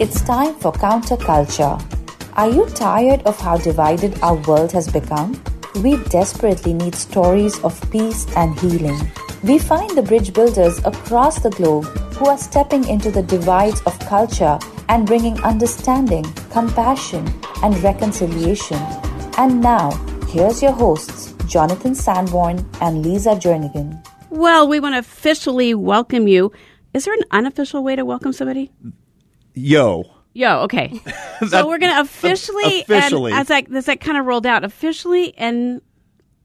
It's time for counterculture. Are you tired of how divided our world has become? We desperately need stories of peace and healing. We find the bridge builders across the globe who are stepping into the divides of culture and bringing understanding, compassion, and reconciliation. And now, here's your hosts, Jonathan Sanborn and Lisa Jernigan. Well, we want to officially welcome you. Is there an unofficial way to welcome somebody? Yo. Yo, okay. so we're going to officially, officially. and as like this, that kind of rolled out officially and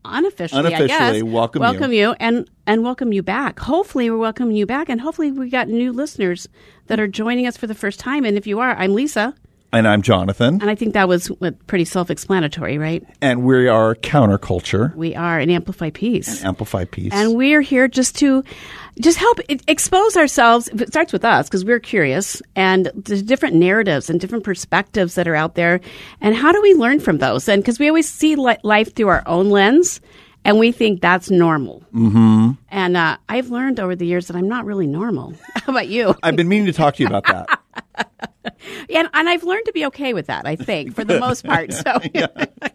unofficially, I guess. Unofficially, welcome you. welcome you. and and welcome you back. Hopefully, we're welcoming you back, and hopefully, we got new listeners that are joining us for the first time. And if you are, I'm Lisa, And I'm Jonathan. and I think that was pretty self-explanatory, right? And we are counterculture, We are an Amplify Peace. amplify peace. and we're here just to just help expose ourselves it starts with us because we're curious and the different narratives and different perspectives that are out there and how do we learn from those and because we always see li- life through our own lens and we think that's normal mm-hmm. and uh, i've learned over the years that i'm not really normal how about you I've been meaning to talk to you about that. and, and i've learned to be okay with that i think for the most part so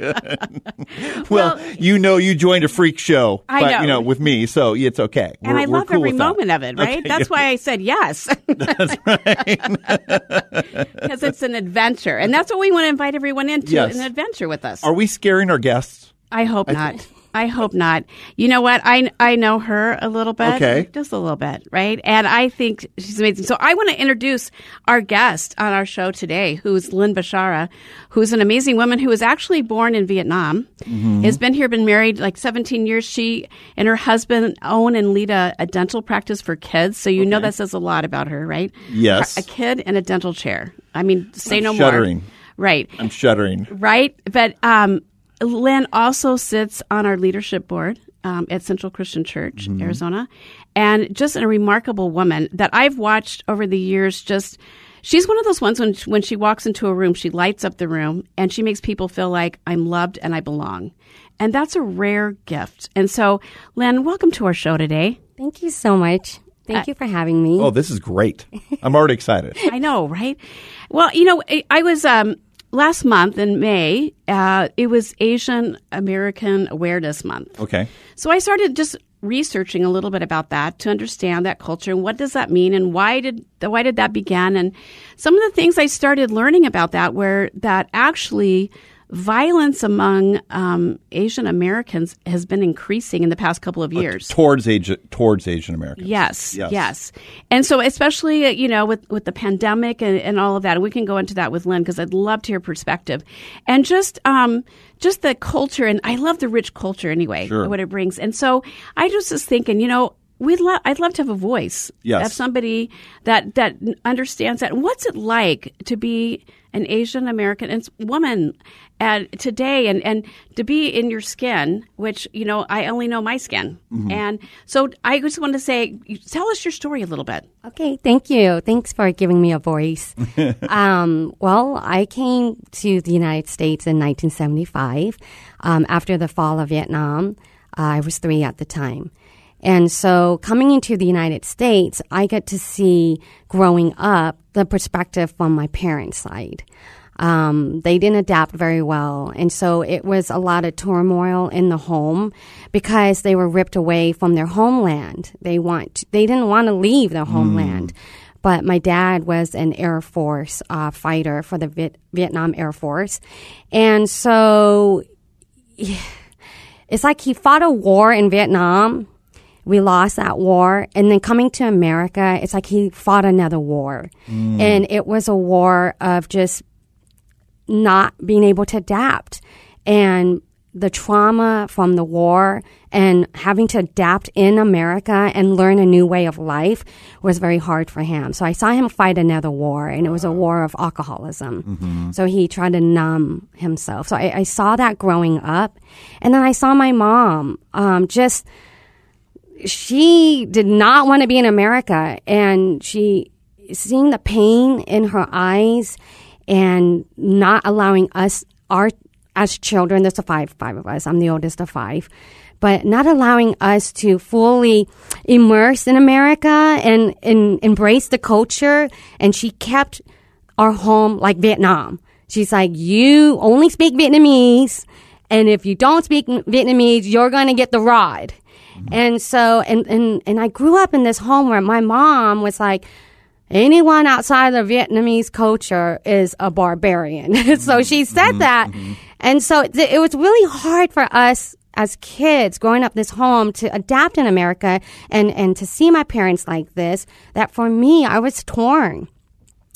well, you know, you joined a freak show, I but know. you know, with me, so it's okay. and We're- I love cool every with that. moment of it, right? Okay, That's yeah. why I said yes. That's right. Because it's an adventure. And that's what we want to invite everyone into Yes. an adventure with us. Are we scaring our guests? I hope not. I hope not. You know what? I I know her a little bit. Okay. Just a little bit, right? And I think she's amazing. So I want to introduce our guest on our show today, who's Linh Bashara, who's an amazing woman who was actually born in Vietnam, Mm-hmm. has been here, been married like 17 years. She and her husband own and lead a, a dental practice for kids. So you know that says a lot about her, right? Yes. A kid and a dental chair. I mean, say I'm no shuddering. more. Right I'm shuddering. right? But um, Linh also sits on our leadership board um, at Central Christian Church, Arizona, and just a remarkable woman that I've watched over the years. Just she's one of those ones when when she walks into a room, she lights up the room and she makes people feel like I'm loved and I belong, and that's a rare gift. And so, Linh, welcome to our show today. Thank you so much. Thank you for having me. Oh, this is great. I'm already excited. I know, right? Well, you know, I, I was um, last month in May. Uh, it was Asian American Awareness Month. Okay. So I started just researching a little bit about that to understand that culture and what does that mean and why did why did that begin and some of the things I started learning about that were that actually violence among um, Asian Americans has been increasing in the past couple of years. Towards Asian, towards Asian Americans. Yes, Yes. yes, And so, especially uh, you know, with with the pandemic and, and all of that, and we can go into that with Linh because I'd love to hear perspective and just um just the culture, and I love the rich culture anyway, Sure. what it brings. And so, I just was thinking, you know. We'd lo- I'd love to have a voice Yes. of somebody that that understands that. And what's it like to be an Asian American and woman and today, and and to be in your skin, which you know I only know my skin, Mm-hmm. and so I just want to say, tell us your story a little bit. Okay, thank you. Thanks for giving me a voice. um, well, I came to the United States in 1975 um, after the fall of Vietnam. Uh, I was three at the time. And so coming into the United States, I get to see growing up the perspective from my parents' side. Um, they didn't adapt very well. And so it was a lot of turmoil in the home because they were ripped away from their homeland. They want, they didn't want to leave their homeland. But my dad was an Air Force uh, fighter for the Viet- Vietnam Air Force. And so it's like he fought a war in Vietnam. We lost that war. And then coming to America, it's like he fought another war. And it was a war of just not being able to adapt and the trauma from the war and having to adapt in America and learn a new way of life was very hard for him. So I saw him fight another war, and it was a war of alcoholism. So he tried to numb himself. So I, I saw that growing up. And then I saw my mom um, just, she did not want to be in America. And she, seeing the pain in her eyes and not allowing us, our as children, there's a five, five of us. I'm the oldest of five, but not allowing us to fully immerse in America and, and embrace the culture. And she kept our home like Vietnam. She's like, you only speak Vietnamese. And if you don't speak Vietnamese, you're going to get the rod. And so, and, and, and I grew up in this home where my mom was like, anyone outside of the Vietnamese culture is a barbarian. so she mm-hmm. said mm-hmm. that. Mm-hmm. And so th- it was really hard for us as kids growing up this home to adapt in America and, and to see my parents like this, that for me, I was torn.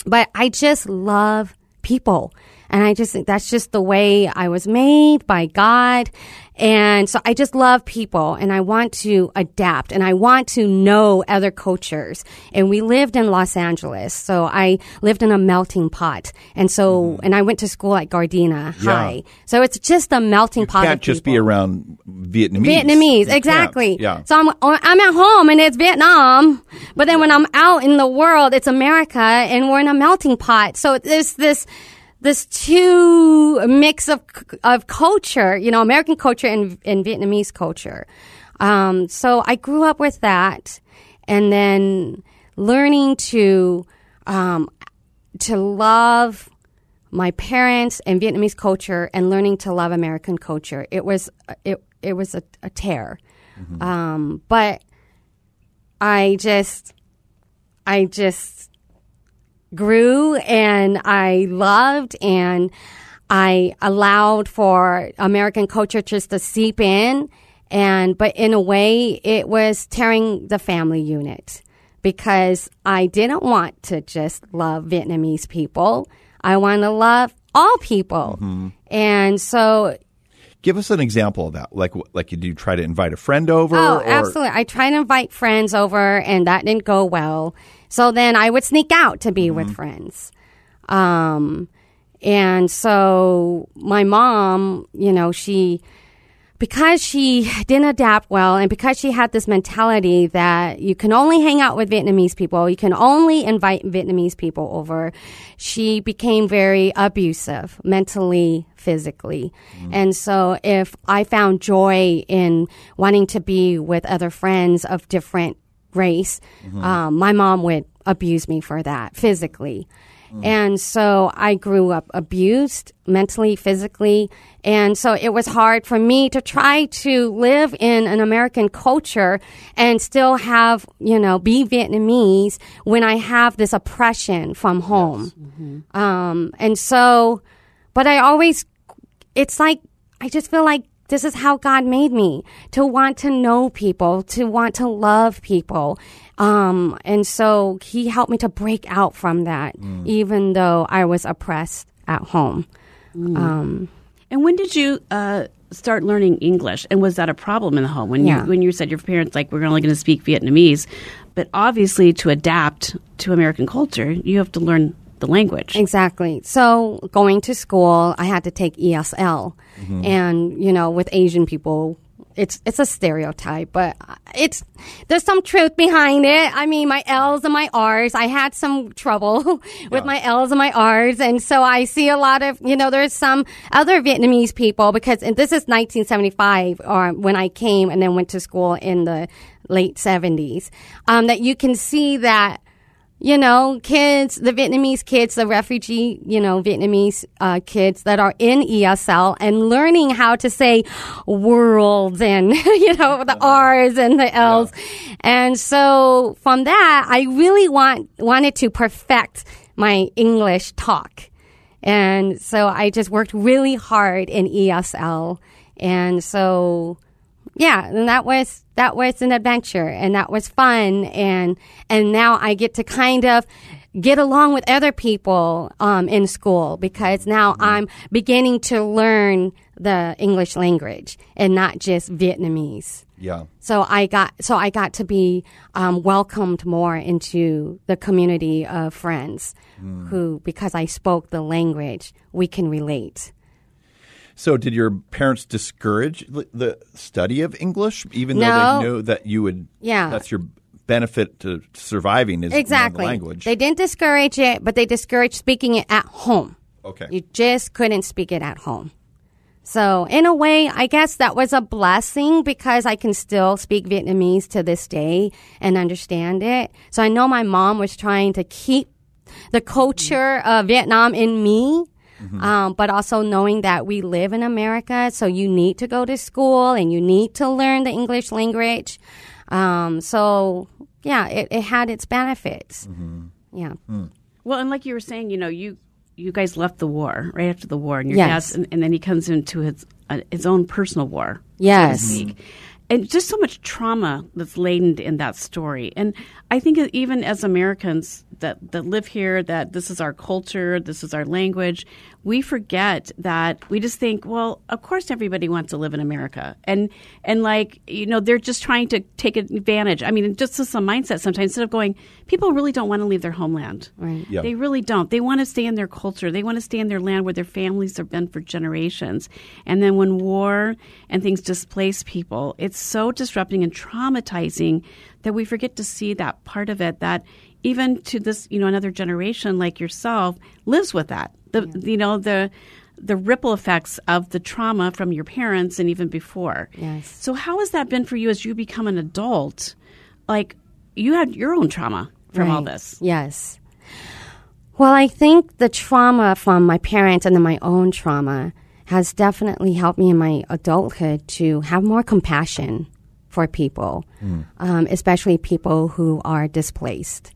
But I just love people. And I just think that's just the way I was made by God. And so I just love people and I want to adapt and I want to know other cultures. And we lived in Los Angeles. So I lived in a melting pot. And so, mm-hmm. and I went to school at Gardena High. So it's just a melting pot. Can't just be around Vietnamese. Vietnamese, You exactly. Yeah. So I'm I'm at home and it's Vietnam, but then when I'm out in the world, it's America, and we're in a melting pot. So there's this this two mix of of culture, you know, American culture and, and Vietnamese culture. Um, so I grew up with that, and then learning to um, to love my parents and Vietnamese culture and learning to love American culture. It was it it was a, a tear, um, but I just I just grew and I loved and I allowed for American culture just to seep in and but in a way it was tearing the family unit because I didn't want to just love Vietnamese people. I want to love all people. Mm-hmm. And so Give us an example of that. Like, like, you try to invite a friend over? Oh, or- absolutely. I tried to invite friends over, and that didn't go well. So then I would sneak out to be with friends. Um, and so my mom, you know, she, because she didn't adapt well and because she had this mentality that you can only hang out with Vietnamese people, you can only invite Vietnamese people over, she became very abusive mentally, physically. And so if I found joy in wanting to be with other friends of different race, um, my mom would abuse me for that physically. And so I grew up abused mentally, physically. And so it was hard for me to try to live in an American culture and still have, you know, be Vietnamese when I have this oppression from home. Um, and so, but I always, it's like, I just feel like this is how God made me to want to know people, to want to love people. Um, and so he helped me to break out from that, even though I was oppressed at home. Um, And when did you uh, start learning English? And was that a problem in the home when Yeah. you when you said your parents like we're only going to speak Vietnamese? But obviously, to adapt to American culture, you have to learn the language. Exactly. So going to school, I had to take ESL, and you know, with Asian people, it's it's a stereotype, but it's there's some truth behind it. I mean, my L's and my R's, I had some trouble with my L's and my R's, and so I see a lot of you know, there's some other Vietnamese people because and this is 1975, or when I came and then went to school in the late 70s, um, that you can see that you know, kids, the Vietnamese kids, the refugee, you know, Vietnamese uh, kids that are in ESL and learning how to say worlds and, you know, the R's and the L's. And so from that, I really want, wanted to perfect my English talk. And so I just worked really hard in ESL. And so yeah, and that was that was an adventure and that was fun and and now I get to kind of get along with other people um, in school because now I'm beginning to learn the English language and not just Vietnamese. Yeah. So I got so I got to be um, welcomed more into the community of friends who, because I spoke the language, we can relate. So, did your parents discourage the- study of English, even though they knew that you would? Yeah. That's your benefit to surviving is learn the Exactly. language. They didn't discourage it, but they discouraged speaking it at home. okay. You just couldn't speak it at home. So, in a way, I guess that was a blessing because I can still speak Vietnamese to this day and understand it. So, I know my mom was trying to keep the culture of Vietnam in me. Um, but also knowing that we live in America, so you need to go to school and you need to learn the English language. Um, so yeah, it, it had its benefits. Yeah. Well, and like you were saying, you know, you you guys left the war right after the war, and your Yes. dad's, and, and then he comes into his uh, his own personal war. Yes. so to speak. And just so much trauma that's laden in that story. And I think even as Americans that, that live here, that this is our culture, this is our language, we forget that we just think, well, of course everybody wants to live in America. And and like, you know, they're just trying to take advantage. I mean, just as a mindset sometimes instead of going, people really don't want to leave their homeland. Right. Yeah. They really don't. They want to stay in their culture. They want to stay in their land where their families have been for generations. And then when war and things displace people, it's so disrupting and traumatizing that we forget to see that part of it that even to this, you know, another generation like yourself lives with that. The you know, the the ripple effects of the trauma from your parents and even before. Yes. So how has that been for you as you become an adult? Like you had your own trauma from all this. Yes. Well, I think the trauma from my parents and then my own trauma has definitely helped me in my adulthood to have more compassion for people, um, especially people who are displaced.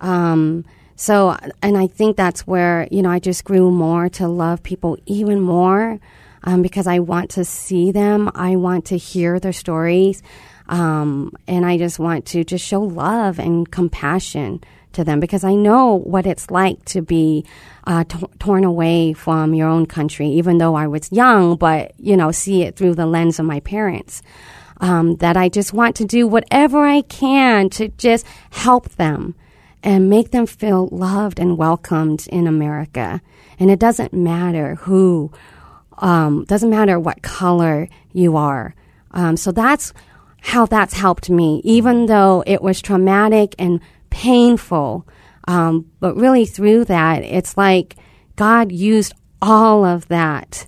Um, so, and I think that's where, you know, I just grew more to love people even more um, because I want to see them. I want to hear their stories. Um, and I just want to just show love and compassion to them because I know what it's like to be uh, t- torn away from your own country, even though I was young, but, you know, see it through the lens of my parents. Um, that I just want to do whatever I can to just help them and make them feel loved and welcomed in America. And it doesn't matter who, um, doesn't matter what color you are. Um, so that's how that's helped me, even though it was traumatic and painful. Um, but really, through that, it's like God used all of that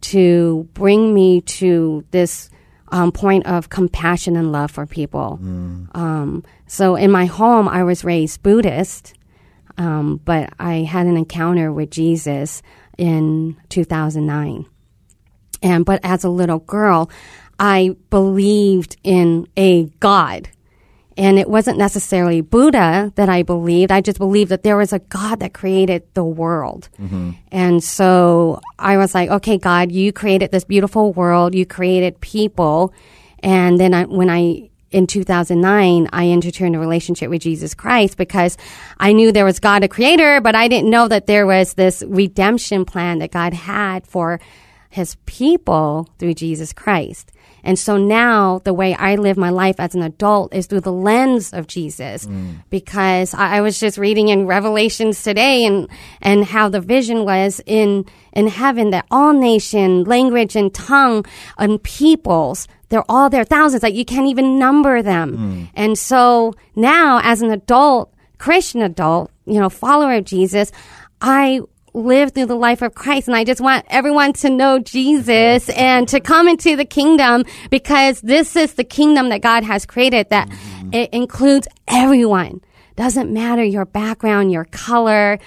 to bring me to this um, point of compassion and love for people. Um, so in my home, I was raised Buddhist, um, but I had an encounter with Jesus in 2009. And but as a little girl, I believed in a God. And it wasn't necessarily Buddha that I believed. I just believed that there was a God that created the world. Mm-hmm. And so I was like, okay, God, you created this beautiful world. You created people. And then I, when I, in 2009, I entered into a relationship with Jesus Christ because I knew there was God, a creator, but I didn't know that there was this redemption plan that God had for his people through Jesus Christ. And so now the way I live my life as an adult is through the lens of Jesus. Mm. Because I, I was just reading in Revelations today and, and how the vision was in, in heaven that all nation, language and tongue and peoples, they're all there, thousands, like you can't even number them. Mm. And so now as an adult, Christian adult, you know, follower of Jesus, I live through the life of Christ. And I just want everyone to know Jesus and to come into the kingdom because this is the kingdom that God has created that mm-hmm. it includes everyone. Doesn't matter your background, your color,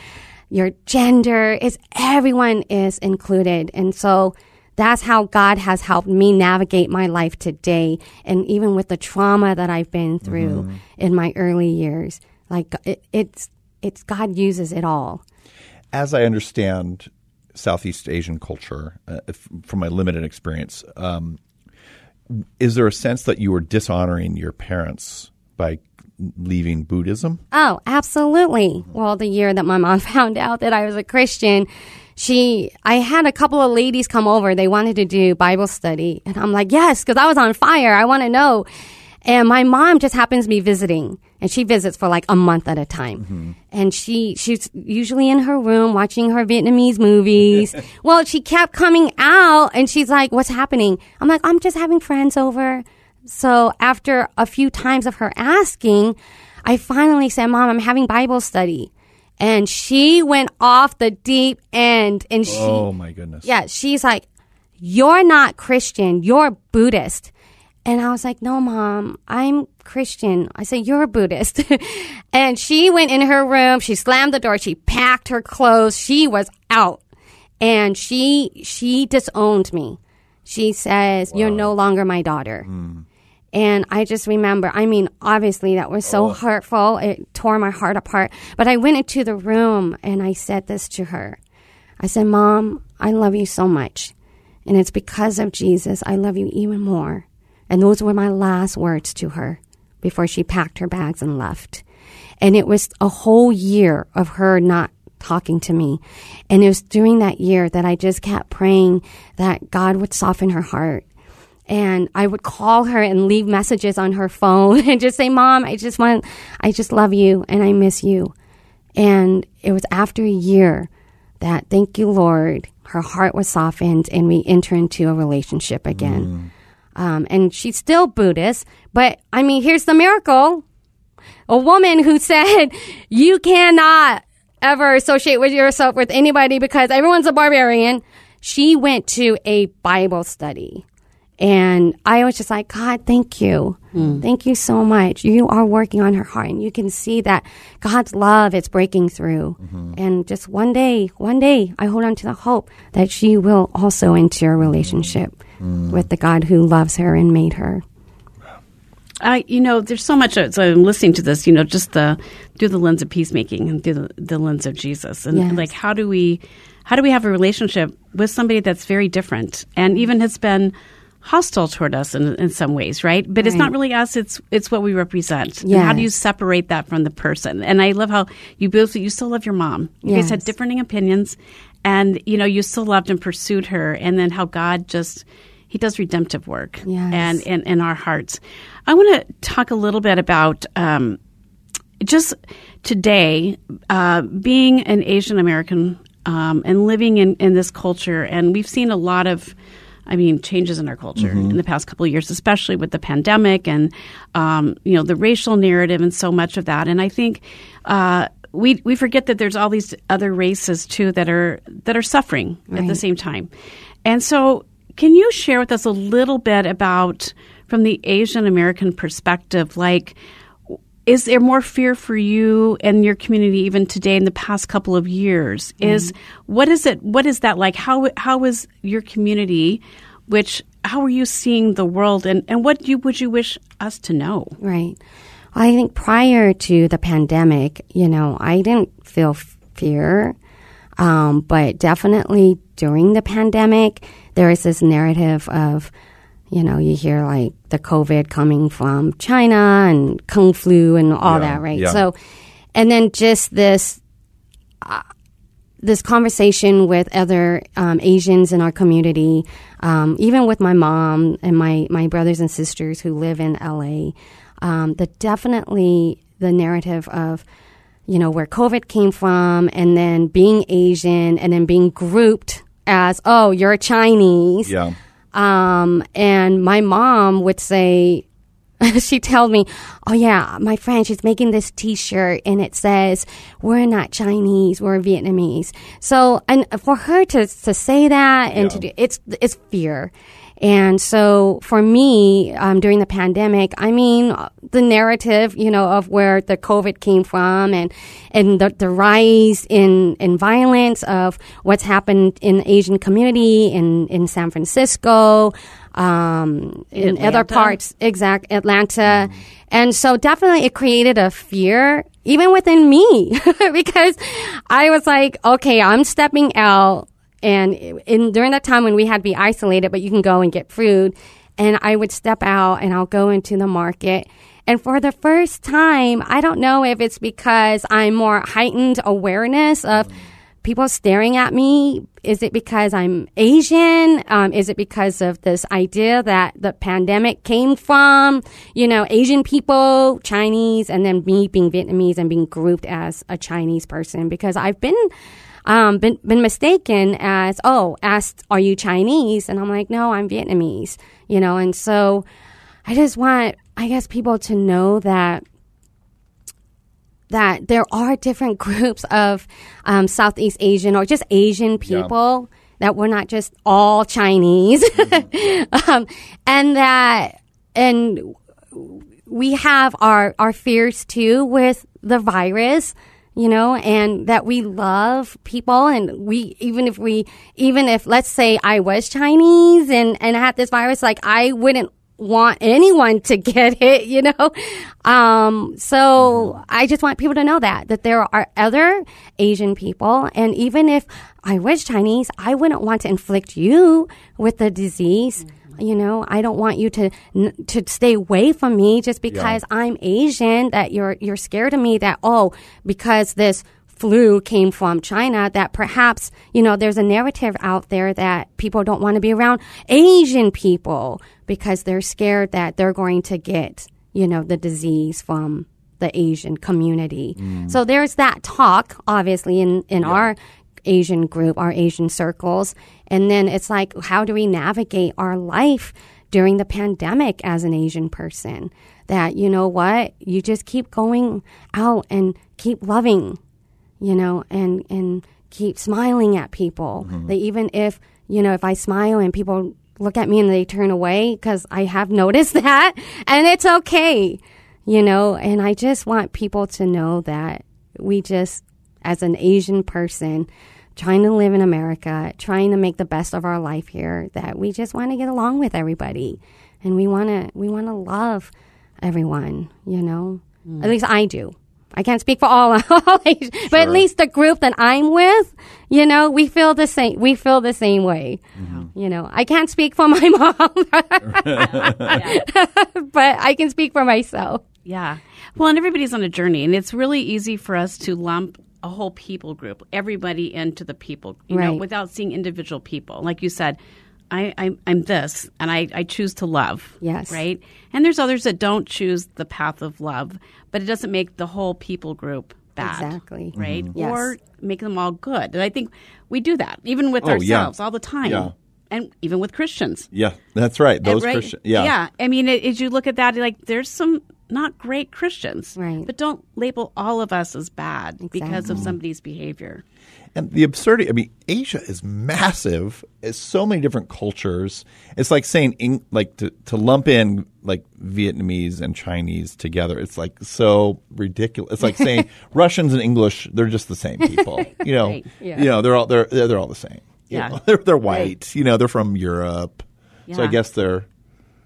your gender, is everyone is included. And so that's how God has helped me navigate my life today. And even with the trauma that I've been through mm-hmm. in my early years, like it, it's, it's God uses it all. As I understand Southeast Asian culture, uh, if, from my limited experience, um, is there a sense that you were dishonoring your parents by leaving Buddhism? Oh, absolutely. Well, the year that my mom found out that I was a Christian, she, I had a couple of ladies come over. They wanted to do Bible study. And I'm like, yes, because I was on fire. I want to know. And my mom just happens to be visiting and she visits for like a month at a time. Mm-hmm. And she, she's usually in her room watching her Vietnamese movies. well, she kept coming out and she's like, what's happening? I'm like, I'm just having friends over. So after a few times of her asking, I finally said, Mom, I'm having Bible study. And she went off the deep end and she, Oh my goodness! yeah, she's like, You're not Christian, you're Buddhist. And I was like, No, Mom, I'm Christian. I said, You're a Buddhist. and she went in her room, she slammed the door, she packed her clothes, she was out. And she she disowned me. She says, You're no longer my daughter. Hmm. And I just remember, I mean, obviously that was so oh. hurtful. It tore my heart apart. But I went into the room and I said this to her. I said, Mom, I love you so much. And it's because of Jesus, I love you even more. And those were my last words to her before she packed her bags and left. And it was a whole year of her not talking to me. And it was during that year that I just kept praying that God would soften her heart. And I would call her and leave messages on her phone and just say, Mom, I just want, I just love you and I miss you. And it was after a year that, thank you, Lord, her heart was softened and we enter into a relationship again. Mm. Um, and she's still Buddhist, but I mean, here's the miracle. A woman who said, you cannot ever associate with yourself with anybody because everyone's a barbarian. She went to a Bible study. And I was just like, God, thank you. Hmm. Thank you so much. You are working on her heart and you can see that God's love is breaking through. Mm-hmm. And just one day, one day, I hold on to the hope that she will also enter a mm-hmm. relationship mm. with the God who loves her and made her. I, you know, there's so much. So I'm listening to this. You know, just the through the lens of peacemaking and through the, the lens of Jesus, and Yes. like how do we, how do we have a relationship with somebody that's very different and even has been hostile toward us in, in some ways, right? But it's not really us. It's it's what we represent. And how do you separate that from the person? And I love how you both you still love your mom. You guys had differing opinions, and you know you still loved and pursued her, and then how God just he does redemptive work Yes. and in, in our hearts. I want to talk a little bit about um, just today uh, being an Asian American um, and living in, in this culture, and we've seen a lot of. I mean, changes in our culture in the past couple of years, especially with the pandemic and um, you know the racial narrative and so much of that. And I think uh, we we forget that there's all these other races too that are that are suffering at the same time. And so, can you share with us a little bit about from the Asian American perspective, like? Is there more fear for you and your community even today in the past couple of years is what is it what is that like how how is your community which how are you seeing the world and and what you would you wish us to know Right. I think prior to the pandemic, you know, I didn't feel f- fear. Um, but definitely during the pandemic, there is this narrative of, you know, you hear like the COVID coming from China and Kung flu and all Yeah, that, right? yeah. So, and then just this this conversation with other um, Asians in our community, um, even with my mom and my, my brothers and sisters who live in LA, um, the definitely the narrative of you know where COVID came from, and then being Asian, and then being grouped as oh you're Chinese, Yeah. Um, and my mom would say, she told me, "Oh yeah, my friend, she's making this T-shirt, and it says we're not Chinese, we're Vietnamese." So, and for her to to say that and to do, it's it's fear. And so for me, um, during the pandemic, I mean, the narrative, you know, of where the COVID came from and, and the, the rise in, in violence of what's happened in the Asian community in, in San Francisco, um, in other parts, exact Atlanta. And so definitely it created a fear even within me because I was like, okay, I'm stepping out and in during that time when we had to be isolated, but you can go and get food, and I would step out and I'll go into the market. And for the first time, I don't know if it's because I'm more heightened awareness of people staring at me. Is it because I'm Asian? Um, is it because of this idea that the pandemic came from, you know, Asian people, Chinese, and then me being Vietnamese and being grouped as a Chinese person? Because I've been um, been been mistaken as oh asked are you Chinese? And I'm like no I'm Vietnamese you know? And so I just want I guess people to know that that there are different groups of um, Southeast Asian or just Asian people that we're not just all Chinese. Um, and that and we have our, our fears too with the virus you know, and that we love people and we, even if we, even if, let's say I was Chinese and, and had this virus, like I wouldn't want anyone to get it, you know? Um, so I just want people to know that, that there are other Asian people. And even if I was Chinese, I wouldn't want to inflict you with the disease. You know, I don't want you to to stay away from me just because yeah. I'm Asian. That you're you're scared of me. That oh, because this flu came from China, that perhaps, you know, there's a narrative out there that people don't want to be around Asian people because they're scared that they're going to get, you know, the disease from the Asian community. Mm. So there's that talk, obviously, in, in yeah. our Asian group, our Asian circles. And then it's like, how do we navigate our life during the pandemic as an Asian person? That, you know what, you just keep going out and keep loving you know, and and keep smiling at people. Mm-hmm. That even if you know, if I smile and people look at me and they turn away, because I have noticed that, and it's okay, you know. And I just want people to know that we just, as an Asian person, trying to live in America, trying to make the best of our life here, that we just want to get along with everybody, and we want to we want to love everyone, you know. Mm. At least I do. I can't speak for all, all Asian, sure. but at least the group that I'm with, you know, we feel the same. We feel the same way. Mm-hmm. You know, I can't speak for my mom, but I can speak for myself. Yeah. Well, and everybody's on a journey, and it's really easy for us to lump a whole people group, everybody into the people, you right. know, without seeing individual people. Like you said, I, I, am this, and I, I choose to love. Yes. Right? And there's others that don't choose the path of love, but it doesn't make the whole people group bad. Exactly. Right? Mm-hmm. Yes. Or make them all good. And I think we do that, even with oh, ourselves, yeah. all the time. Yeah. And even with Christians. Yeah, that's right. Those right? Christians. Yeah. Yeah. I mean, as you look at that, like, there's some not great Christians. Right. But don't label all of us as bad exactly. because of somebody's behavior. And the absurdity, I mean, Asia is massive. It's so many different cultures. It's like saying, like, to, to lump in like Vietnamese and Chinese together. It's like so ridiculous. It's like saying Russians and English, they're just the same people. You know, right. yeah. you know, they're all, they're, they're all the same. yeah. Know? They're, they're white, right. you know, they're from Europe. Yeah. So I guess they're,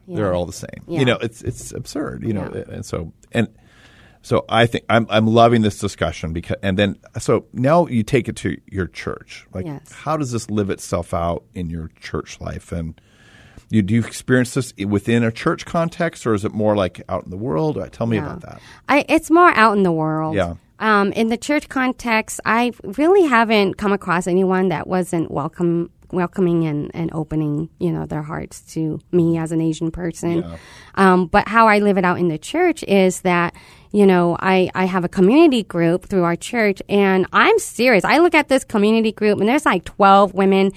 yeah. they're all the same. You know, it's, it's absurd, you know, and so, and, so I think I'm I'm loving this discussion because and then so now you take it to your church. Like yes. how does this live itself out in your church life and you do you experience this within a church context or is it more like out in the world? Uh, tell me yeah. about that. I, it's more out in the world. Yeah. Um, in the church context, I really haven't come across anyone that wasn't welcome welcoming and, and opening, you know, their hearts to me as an Asian person. Yeah. Um, but how I live it out in the church is that, you know, I, I have a community group through our church and I'm serious. I look at this community group and there's like 12 women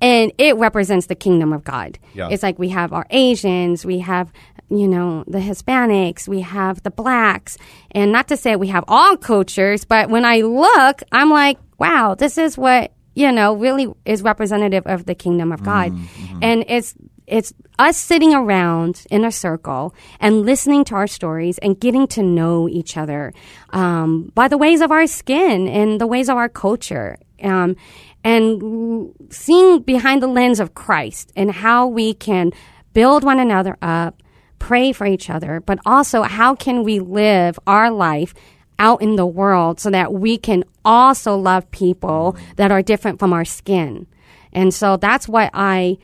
and it represents the kingdom of God. Yeah. It's like we have our Asians, we have you know, the Hispanics, we have the blacks, and not to say we have all cultures, but when I look, I'm like, wow, this is what you know, really is representative of the kingdom of God. Mm-hmm. And it's it's us sitting around in a circle and listening to our stories and getting to know each other um, by the ways of our skin and the ways of our culture. Um, and seeing behind the lens of Christ and how we can build one another up, pray for each other, but also how can we live our life out in the world so that we can also love people that are different from our skin. And so that's what I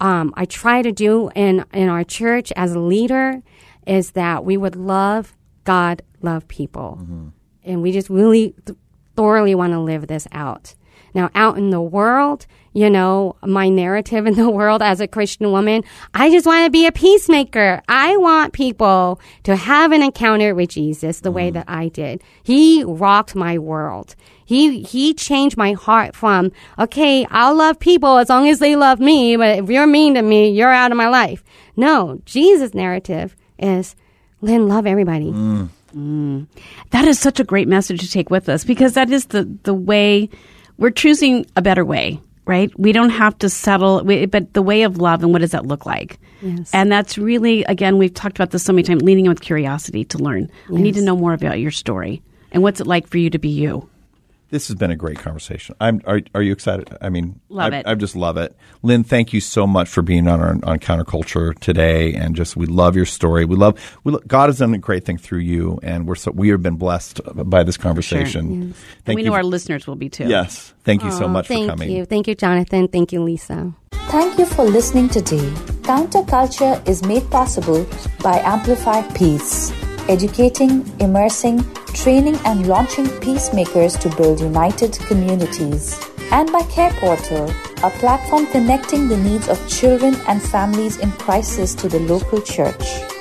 um, I try to do in in our church as a leader is that we would love God, love people, mm-hmm. and we just really th- thoroughly want to live this out. Now, out in the world, you know, my narrative in the world as a Christian woman, I just want to be a peacemaker. I want people to have an encounter with Jesus the mm. way mm-hmm. that I did. He rocked my world. He, he changed my heart from, okay, I'll love people as long as they love me, but if you're mean to me, you're out of my life. No, Jesus' narrative is, Linh, love everybody. Mm. Mm. That is such a great message to take with us because that is the, the way we're choosing a better way right? We don't have to settle, we, but the way of love and what does that look like? Yes. And that's really, again, we've talked about this so many times, leaning in with curiosity to learn. I need to know more about your story and what's it like for you to be you. This has been a great conversation. I'm. Are, are you excited? I mean, Love I, it. I just love it. Linh, thank you so much for being on our on counterculture today, and just we love your story. We love. We lo- God has done a great thing through you, and we're so we have been blessed by this conversation. And Thank we you. know our listeners will be too. yes, thank you so much for coming. thank you. Thank you, Jonathan. Thank you, Lisa. Thank you for listening today. Counterculture is made possible by Amplify Peace, educating, immersing, training, and launching peacemakers to build united communities. And by Care Portal, a platform connecting the needs of children and families in crisis to the local church.